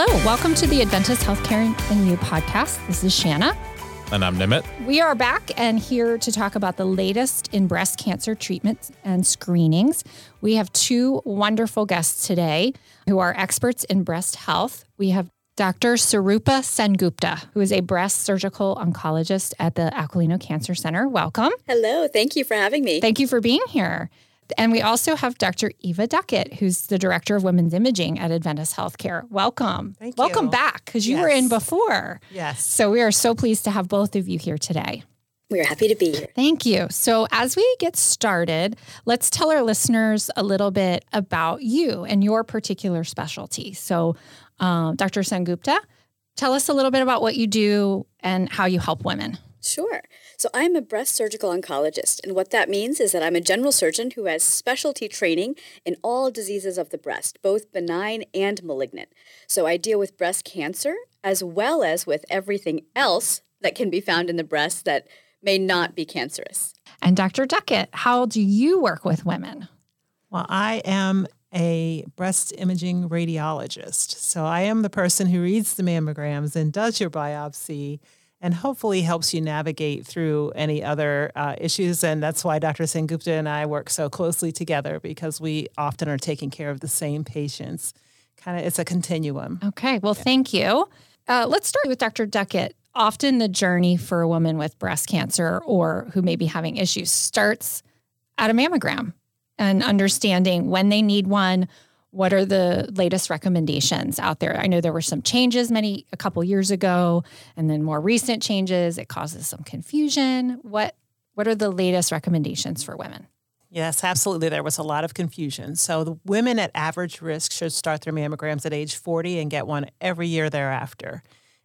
Hello, welcome to the Adventist Healthcare and You podcast. This is Shanna. And I'm Nimeet. We are back and here to talk about the latest in breast cancer treatments and screenings. We have two wonderful guests today who are experts in breast health. We have Dr. Surupa Sengupta, who is a breast surgical oncologist at the Aquilino Cancer Center. Welcome. Hello. Thank you for having me. Thank you for being here. And we also have Dr. Eva Duckett, who's the director of women's imaging at Adventist Healthcare. Welcome. Thank you. Welcome back because you yes. were in before. Yes. So we are so pleased to have both of you here today. We're happy to be here. Thank you. So, as we get started, let's tell our listeners a little bit about you and your particular specialty. So, um, Dr. Sengupta, tell us a little bit about what you do and how you help women. Sure. So I'm a breast surgical oncologist, and what that means is that I'm a general surgeon who has specialty training in all diseases of the breast, both benign and malignant. So I deal with breast cancer as well as with everything else that can be found in the breast that may not be cancerous. And Dr. Duckett, how do you work with women? Well, I am a breast imaging radiologist. So I am the person who reads the mammograms and does your biopsy and hopefully helps you navigate through any other uh, issues. And that's why Dr. Sengupta and I work so closely together because we often are taking care of the same patients. Kind of, it's a continuum. Okay, well, yeah. thank you. Uh, let's start with Dr. Duckett. Often the journey for a woman with breast cancer or who may be having issues starts at a mammogram and understanding when they need one, what are the latest recommendations out there? I know there were some changes many a couple years ago and then more recent changes. It causes some confusion. What what are the latest recommendations for women? Yes, absolutely. There was a lot of confusion. So the women at average risk should start their mammograms at age 40 and get one every year thereafter.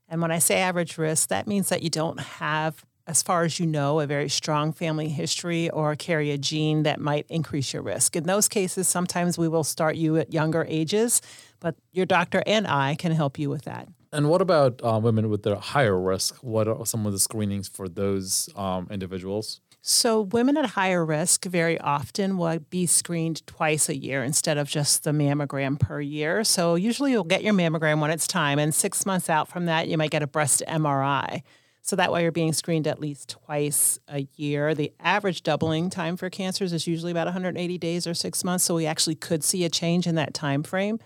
And when I say average risk, that means that you don't have as far as you know, a very strong family history or carry a gene that might increase your risk. In those cases, sometimes we will start you at younger ages, but your doctor and I can help you with that. And what about uh, women with the higher risk? What are some of the screenings for those um, individuals? So, women at higher risk very often will be screened twice a year instead of just the mammogram per year. So, usually you'll get your mammogram when it's time, and six months out from that, you might get a breast MRI. So that way you're being screened at least twice a year. The average doubling time for cancers is usually about 180 days or six months. So we actually could see a change in that time frame.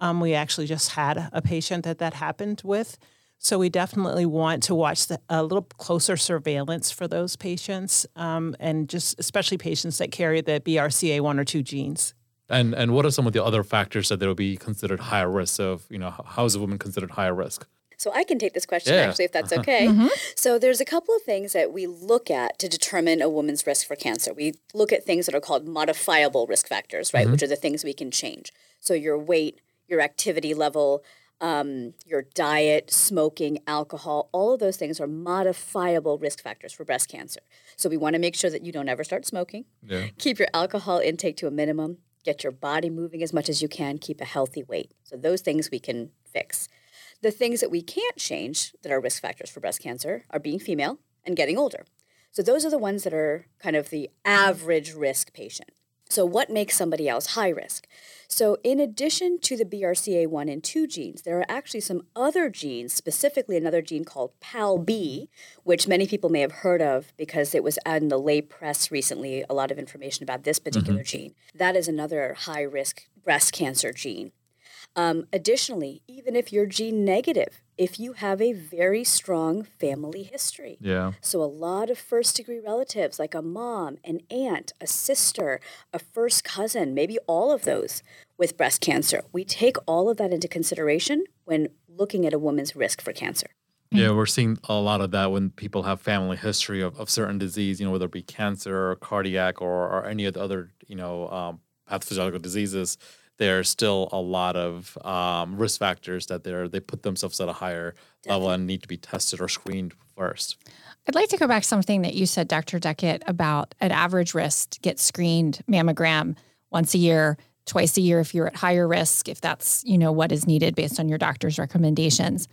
Um, we actually just had a patient that that happened with. So we definitely want to watch the, a little closer surveillance for those patients, um, and just especially patients that carry the BRCA one or two genes. And and what are some of the other factors that they will be considered higher risk of? You know, how is a woman considered higher risk? So I can take this question yeah. actually, if that's okay. Mm-hmm. So there's a couple of things that we look at to determine a woman's risk for cancer. We look at things that are called modifiable risk factors, right, mm-hmm. which are the things we can change. So your weight, your activity level, um, your diet, smoking, alcohol, all of those things are modifiable risk factors for breast cancer. So we want to make sure that you don't ever start smoking. Yeah. Keep your alcohol intake to a minimum. Get your body moving as much as you can. Keep a healthy weight. So those things we can fix. The things that we can't change that are risk factors for breast cancer are being female and getting older. So those are the ones that are kind of the average risk patient. So, what makes somebody else high risk? So, in addition to the BRCA1 and 2 genes, there are actually some other genes, specifically another gene called PALB, which many people may have heard of because it was in the lay press recently, a lot of information about this particular mm-hmm. gene. That is another high risk breast cancer gene. Um, additionally, even if you're gene negative, if you have a very strong family history. Yeah. So a lot of first degree relatives, like a mom, an aunt, a sister, a first cousin, maybe all of those with breast cancer. We take all of that into consideration when looking at a woman's risk for cancer. Yeah, we're seeing a lot of that when people have family history of, of certain disease, you know, whether it be cancer or cardiac or, or any of the other, you know, um, pathophysiological diseases there's still a lot of um, risk factors that they're they put themselves at a higher Definitely. level and need to be tested or screened first. I'd like to go back to something that you said, Dr. Duckett, about an average risk get screened mammogram once a year, twice a year if you're at higher risk, if that's you know what is needed based on your doctor's recommendations.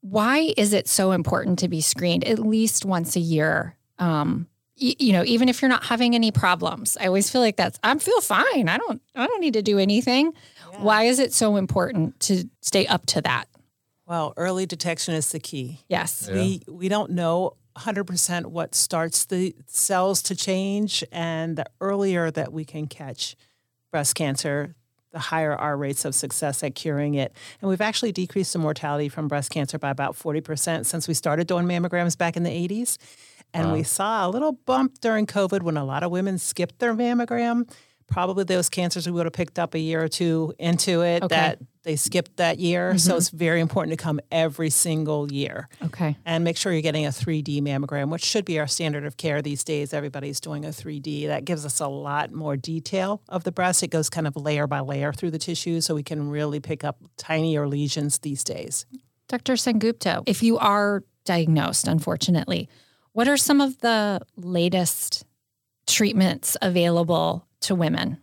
Why is it so important to be screened at least once a year? Um, you know even if you're not having any problems i always feel like that's i feel fine i don't i don't need to do anything yeah. why is it so important to stay up to that Well, early detection is the key. Yes. Yeah. We we don't know 100% what starts the cells to change and the earlier that we can catch breast cancer, the higher our rates of success at curing it. And we've actually decreased the mortality from breast cancer by about 40% since we started doing mammograms back in the 80s. And Wow. we saw a little bump during COVID when a lot of women skipped their mammogram. Probably those cancers we would have picked up a year or two into it Okay. that they skipped that year. So mm-hmm. it's very important to come every single year Okay. and make sure you're getting a 3D mammogram, which should be our standard of care these days. Everybody's doing a 3D. That gives us a lot more detail of the breast. It goes kind of layer by layer through the tissue, so we can really pick up tinier lesions these days. Dr. Sengupta, if you are diagnosed, unfortunately, what are some of the latest treatments available to women?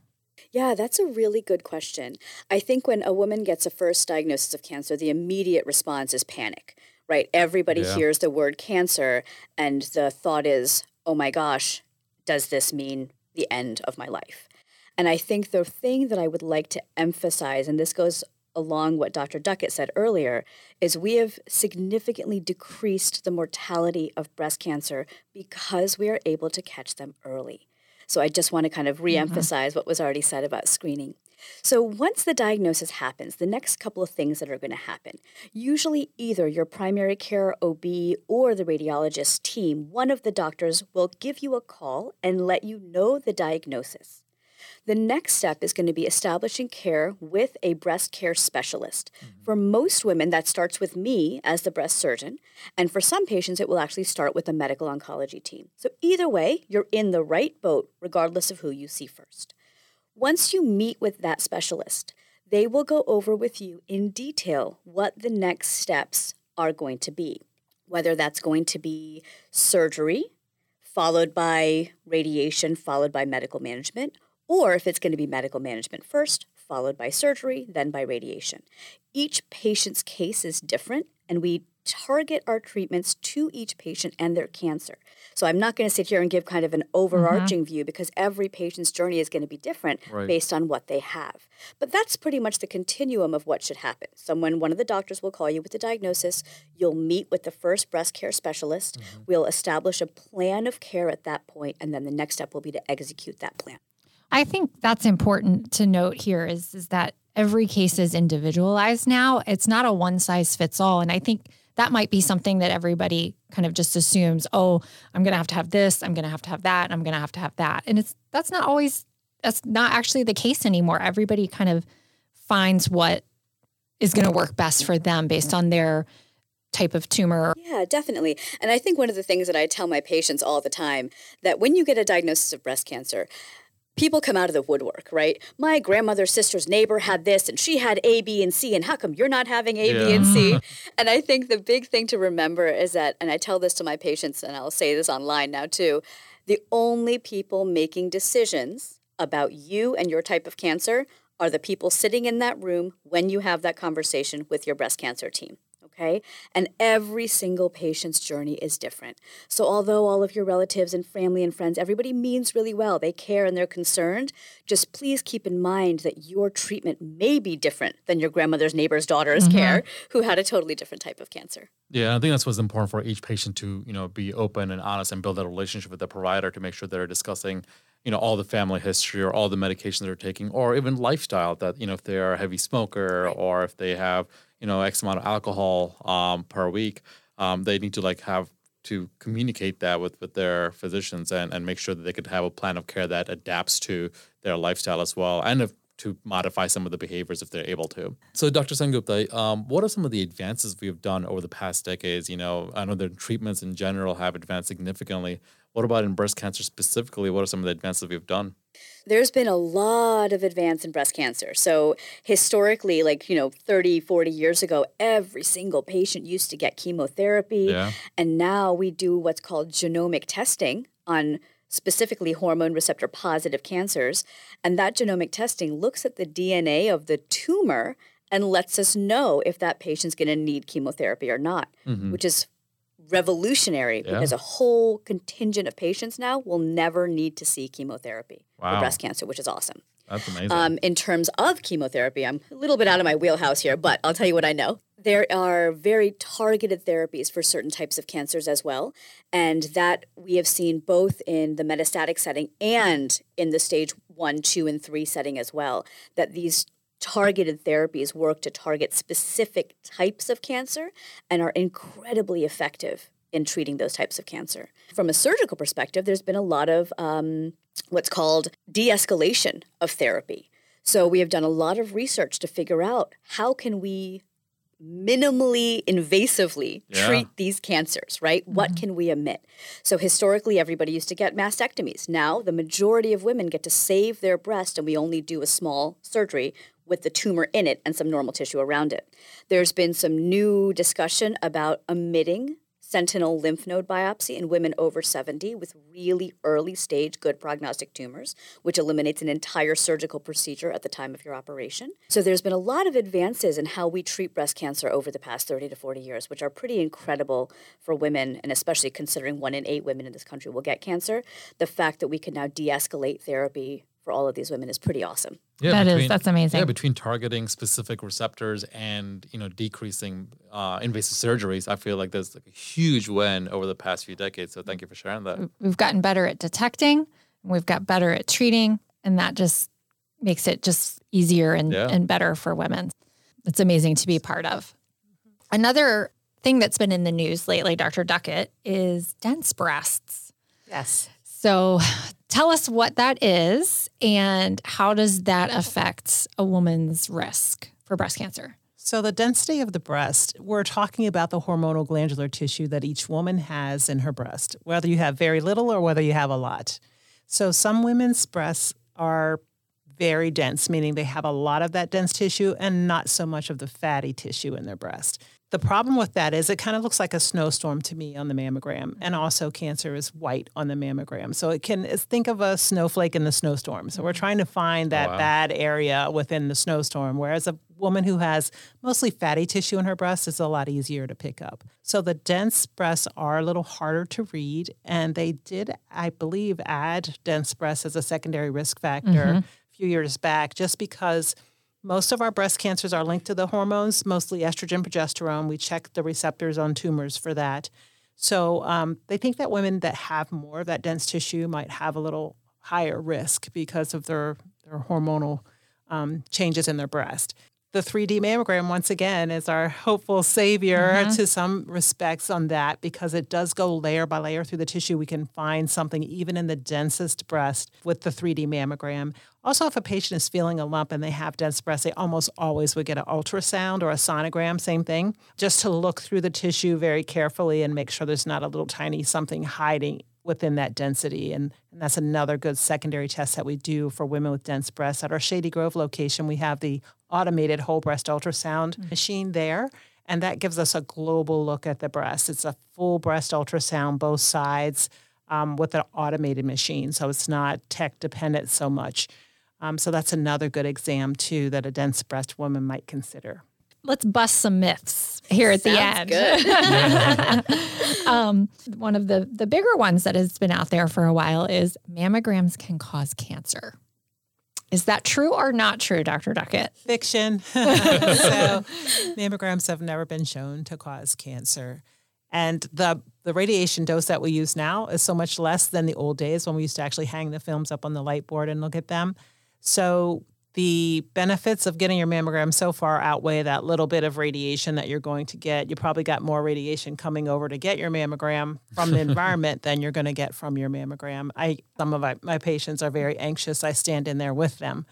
Yeah, that's a really good question. I think when a woman gets a first diagnosis of cancer, the immediate response is panic, right? Everybody Yeah. hears the word cancer, and the thought is, oh my gosh, does this mean the end of my life? And I think the thing that I would like to emphasize, and this goes along what Dr. Duckett said earlier, is we have significantly decreased the mortality of breast cancer because we are able to catch them early. So I just want to kind of mm-hmm. reemphasize what was already said about screening. So once the diagnosis happens, the next couple of things that are going to happen. Usually either your primary care OB or the radiologist team, one of the doctors will give you a call and let you know the diagnosis. The next step is going to be establishing care with a breast care specialist. Mm-hmm. For most women, that starts with me as the breast surgeon, and for some patients, it will actually start with a medical oncology team. So, either way, you're in the right boat, regardless of who you see first. Once you meet with that specialist, they will go over with you in detail what the next steps are going to be, whether that's going to be surgery, followed by radiation, followed by medical management, or if it's going to be medical management first, followed by surgery, then by radiation. Each patient's case is different, and we target our treatments to each patient and their cancer. So I'm not going to sit here and give kind of an mm-hmm. overarching view because every patient's journey is going to be different Right. based on what they have. But that's pretty much the continuum of what should happen. Someone, one of the doctors will call you with the diagnosis. You'll meet with the first breast care specialist. Mm-hmm. We'll establish a plan of care at that point, and then the next step will be to execute that plan. I think that's important to note here is, is that every case is individualized now. It's not a one size fits all. And I think that might be something that everybody kind of just assumes, oh, I'm going to have to have this, I'm going to have to have that, I'm going to have to have that. And it's that's not always that's not actually the case anymore. Everybody kind of finds what is going to work best for them based on their type of tumor. Yeah, definitely. And I think one of the things that I tell my patients all the time that when you get a diagnosis of breast cancer, people come out of the woodwork, right? My grandmother's sister's neighbor had this and she had A, B, and C, and how come you're not having A, B, Yeah. and C? and I think the big thing to remember is that, and I tell this to my patients and I'll say this online now too, the only people making decisions about you and your type of cancer are the people sitting in that room when you have that conversation with your breast cancer team. Okay. And every single patient's journey is different. So, although all of your relatives and family and friends, everybody means really well, they care and they're concerned, just please keep in mind that your treatment may be different than your grandmother's neighbor's daughter's mm-hmm. care who had a totally different type of cancer. Yeah, I think that's what's important for each patient to, you know, be open and honest and build that relationship with the provider to make sure they're discussing, you know, all the family history or all the medications they're taking, or even lifestyle that, you know, if they are a heavy smoker or if they have, you know, X amount of alcohol um, per week, um, they need to like have to communicate that with, with their physicians and, and make sure that they could have a plan of care that adapts to their lifestyle as well. And if to modify some of the behaviors if they're able to. So, Dr. Sengupta, um, what are some of the advances we've done over the past decades? You know, I know the treatments in general have advanced significantly. What about in breast cancer specifically? What are some of the advances we've done? There's been a lot of advance in breast cancer. So, historically, like, you know, 30, 40 years ago, every single patient used to get chemotherapy. Yeah. And now we do what's called genomic testing on specifically hormone receptor positive cancers. And that genomic testing looks at the DNA of the tumor and lets us know if that patient's going to need chemotherapy or not, mm-hmm. which is revolutionary Yeah. because a whole contingent of patients now will never need to see chemotherapy for breast cancer, which is awesome. That's amazing. Um, in terms of chemotherapy, I'm a little bit out of my wheelhouse here, but I'll tell you what I know. There are very targeted therapies for certain types of cancers as well. And that we have seen both in the metastatic setting and in the stage one, two, and three setting as well, that these targeted therapies work to target specific types of cancer and are incredibly effective in treating those types of cancer. From a surgical perspective, there's been a lot of um, what's called de escalation of therapy. So we have done a lot of research to figure out how can we minimally invasively yeah. treat these cancers, right? Mm-hmm. What can we omit? So historically everybody used to get mastectomies. Now the majority of women get to save their breast and we only do a small surgery with the tumor in it and some normal tissue around it. There's been some new discussion about omitting sentinel lymph node biopsy in women over 70 with really early stage good prognostic tumors, which eliminates an entire surgical procedure at the time of your operation. So there's been a lot of advances in how we treat breast cancer over the past 30 to 40 years, which are pretty incredible for women, and especially considering one in eight women in this country will get cancer. The fact that we can now de escalate therapy for all of these women is pretty awesome. Yeah, that between, is, that's amazing. Yeah, between targeting specific receptors and you know decreasing uh, invasive surgeries, I feel like there's like a huge win over the past few decades. So thank you for sharing that. We've gotten better at detecting, we've got better at treating, and that just makes it just easier and, yeah. and better for women. It's amazing to be part of. Another thing that's been in the news lately, Dr. Duckett, is dense breasts. Yes. So tell us what that is and how does that affect a woman's risk for breast cancer? So, the density of the breast, we're talking about the hormonal glandular tissue that each woman has in her breast, whether you have very little or whether you have a lot. So, some women's breasts are very dense, meaning they have a lot of that dense tissue and not so much of the fatty tissue in their breast. The problem with that is it kind of looks like a snowstorm to me on the mammogram, and also cancer is white on the mammogram. So it can think of a snowflake in the snowstorm. So we're trying to find that oh, wow. bad area within the snowstorm, whereas a woman who has mostly fatty tissue in her breast is a lot easier to pick up. So the dense breasts are a little harder to read, and they did, I believe, add dense breasts as a secondary risk factor mm-hmm. a few years back, just because most of our breast cancers are linked to the hormones, mostly estrogen, progesterone. We check the receptors on tumors for that. So um, they think that women that have more of that dense tissue might have a little higher risk because of their, their hormonal um, changes in their breast the 3D mammogram, once again, is our hopeful savior mm-hmm. to some respects on that because it does go layer by layer through the tissue. We can find something even in the densest breast with the 3D mammogram. Also, if a patient is feeling a lump and they have dense breast, they almost always would get an ultrasound or a sonogram, same thing, just to look through the tissue very carefully and make sure there's not a little tiny something hiding within that density. And, and that's another good secondary test that we do for women with dense breasts. At our Shady Grove location, we have the automated whole breast ultrasound mm-hmm. machine there. And that gives us a global look at the breast. It's a full breast ultrasound, both sides, um, with an automated machine. So it's not tech dependent so much. Um, so that's another good exam, too, that a dense breast woman might consider let's bust some myths here at Sounds the end. um, one of the the bigger ones that has been out there for a while is mammograms can cause cancer. Is that true or not true, Dr. Duckett? Fiction. so, mammograms have never been shown to cause cancer. And the, the radiation dose that we use now is so much less than the old days when we used to actually hang the films up on the light board and look at them. So the benefits of getting your mammogram so far outweigh that little bit of radiation that you're going to get. You probably got more radiation coming over to get your mammogram from the environment than you're going to get from your mammogram. I some of my, my patients are very anxious. I stand in there with them,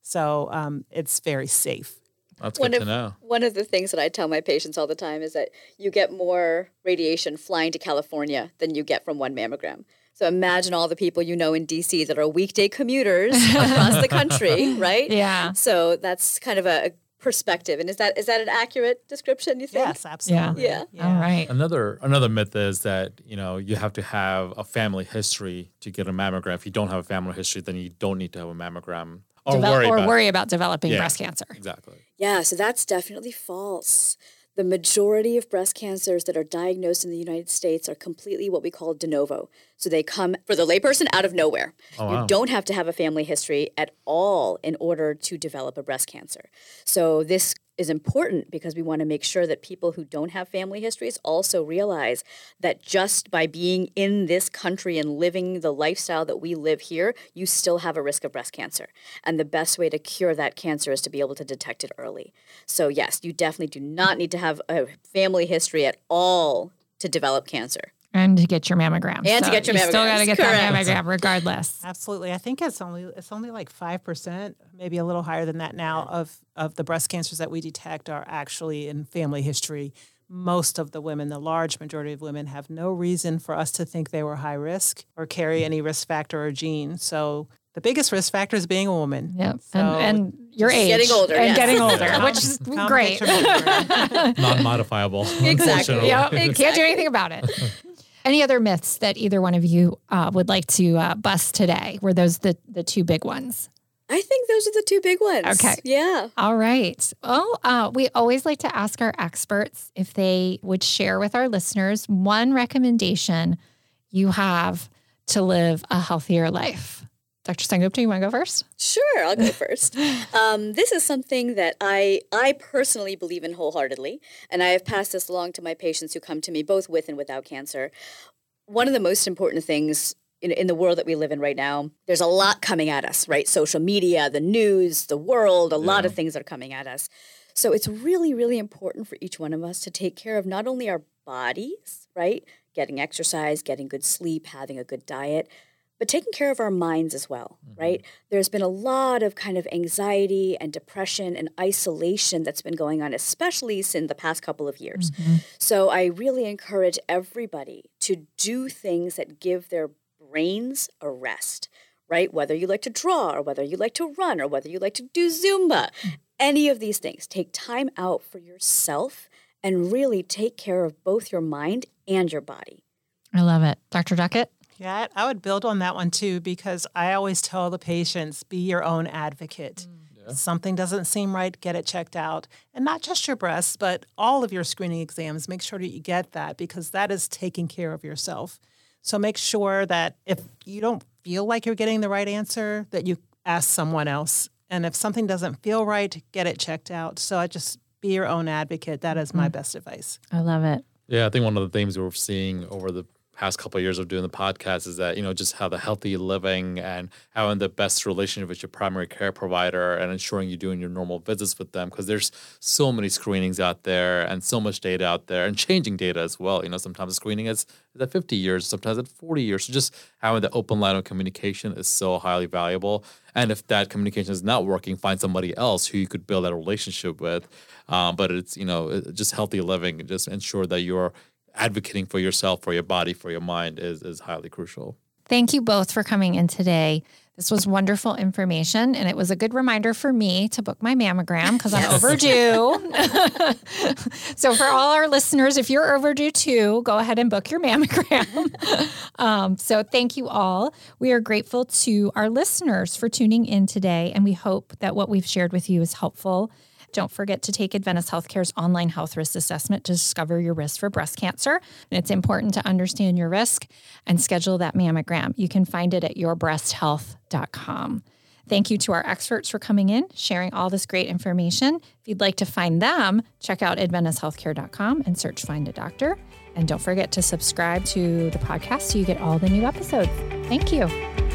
so um, it's very safe. That's one good of, to know. One of the things that I tell my patients all the time is that you get more radiation flying to California than you get from one mammogram. So imagine all the people you know in DC that are weekday commuters across the country, right? Yeah. So that's kind of a, perspective. And is that is that an accurate description? You think? Yes, absolutely. Yeah. yeah. All right. Another another myth is that you know you have to have a family history to get a mammogram. If you don't have a family history, then you don't need to have a mammogram. Or, Devel- worry, or about worry about developing yeah, breast cancer. Exactly. Yeah, so that's definitely false. The majority of breast cancers that are diagnosed in the United States are completely what we call de novo. So they come, for the layperson, out of nowhere. Oh, wow. You don't have to have a family history at all in order to develop a breast cancer. So this is important because we want to make sure that people who don't have family histories also realize that just by being in this country and living the lifestyle that we live here, you still have a risk of breast cancer. And the best way to cure that cancer is to be able to detect it early. So, yes, you definitely do not need to have a family history at all to develop cancer. And to get your mammogram. And so to get your mammogram. Still got to get Correct. that mammogram regardless. Absolutely. I think it's only it's only like five percent, maybe a little higher than that now, of of the breast cancers that we detect are actually in family history. Most of the women, the large majority of women, have no reason for us to think they were high risk or carry any risk factor or gene. So the biggest risk factor is being a woman. Yep. So and, and your age. Getting older. And yes. getting older, which is great. Non modifiable. Exactly. Yep. Exactly. Can't do anything about it. Any other myths that either one of you uh, would like to uh, bust today? Were those the, the two big ones? I think those are the two big ones. Okay. Yeah. All right. Well, uh, we always like to ask our experts if they would share with our listeners one recommendation you have to live a healthier life. Dr. Sengupta, you want to go first? Sure, I'll go first. Um, this is something that I I personally believe in wholeheartedly, and I have passed this along to my patients who come to me both with and without cancer. One of the most important things in, in the world that we live in right now, there's a lot coming at us, right? Social media, the news, the world, a yeah. lot of things are coming at us. So it's really, really important for each one of us to take care of not only our bodies, right? Getting exercise, getting good sleep, having a good diet, but taking care of our minds as well, mm-hmm. right? There's been a lot of kind of anxiety and depression and isolation that's been going on, especially since the past couple of years. Mm-hmm. So I really encourage everybody to do things that give their brains a rest, right? Whether you like to draw or whether you like to run or whether you like to do Zumba, mm-hmm. any of these things, take time out for yourself and really take care of both your mind and your body. I love it. Dr. Duckett? Yeah, I would build on that one too because I always tell the patients be your own advocate. Mm. Yeah. Something doesn't seem right, get it checked out. And not just your breasts, but all of your screening exams. Make sure that you get that because that is taking care of yourself. So make sure that if you don't feel like you're getting the right answer, that you ask someone else. And if something doesn't feel right, get it checked out. So I just be your own advocate. That is my mm. best advice. I love it. Yeah, I think one of the things we're seeing over the past couple of years of doing the podcast is that you know just how the healthy living and having the best relationship with your primary care provider and ensuring you're doing your normal visits with them because there's so many screenings out there and so much data out there and changing data as well. You know sometimes screening is at 50 years sometimes at 40 years. So just having the open line of communication is so highly valuable. And if that communication is not working find somebody else who you could build that relationship with. Um, but it's you know just healthy living just ensure that you're advocating for yourself, for your body, for your mind is, is highly crucial. Thank you both for coming in today. This was wonderful information, and it was a good reminder for me to book my mammogram because I'm overdue. so, for all our listeners, if you're overdue too, go ahead and book your mammogram. um, so, thank you all. We are grateful to our listeners for tuning in today, and we hope that what we've shared with you is helpful don't forget to take Adventist Healthcare's online health risk assessment to discover your risk for breast cancer. And it's important to understand your risk and schedule that mammogram. You can find it at yourbreasthealth.com. Thank you to our experts for coming in, sharing all this great information. If you'd like to find them, check out AdventistHealthcare.com and search Find a Doctor. And don't forget to subscribe to the podcast so you get all the new episodes. Thank you.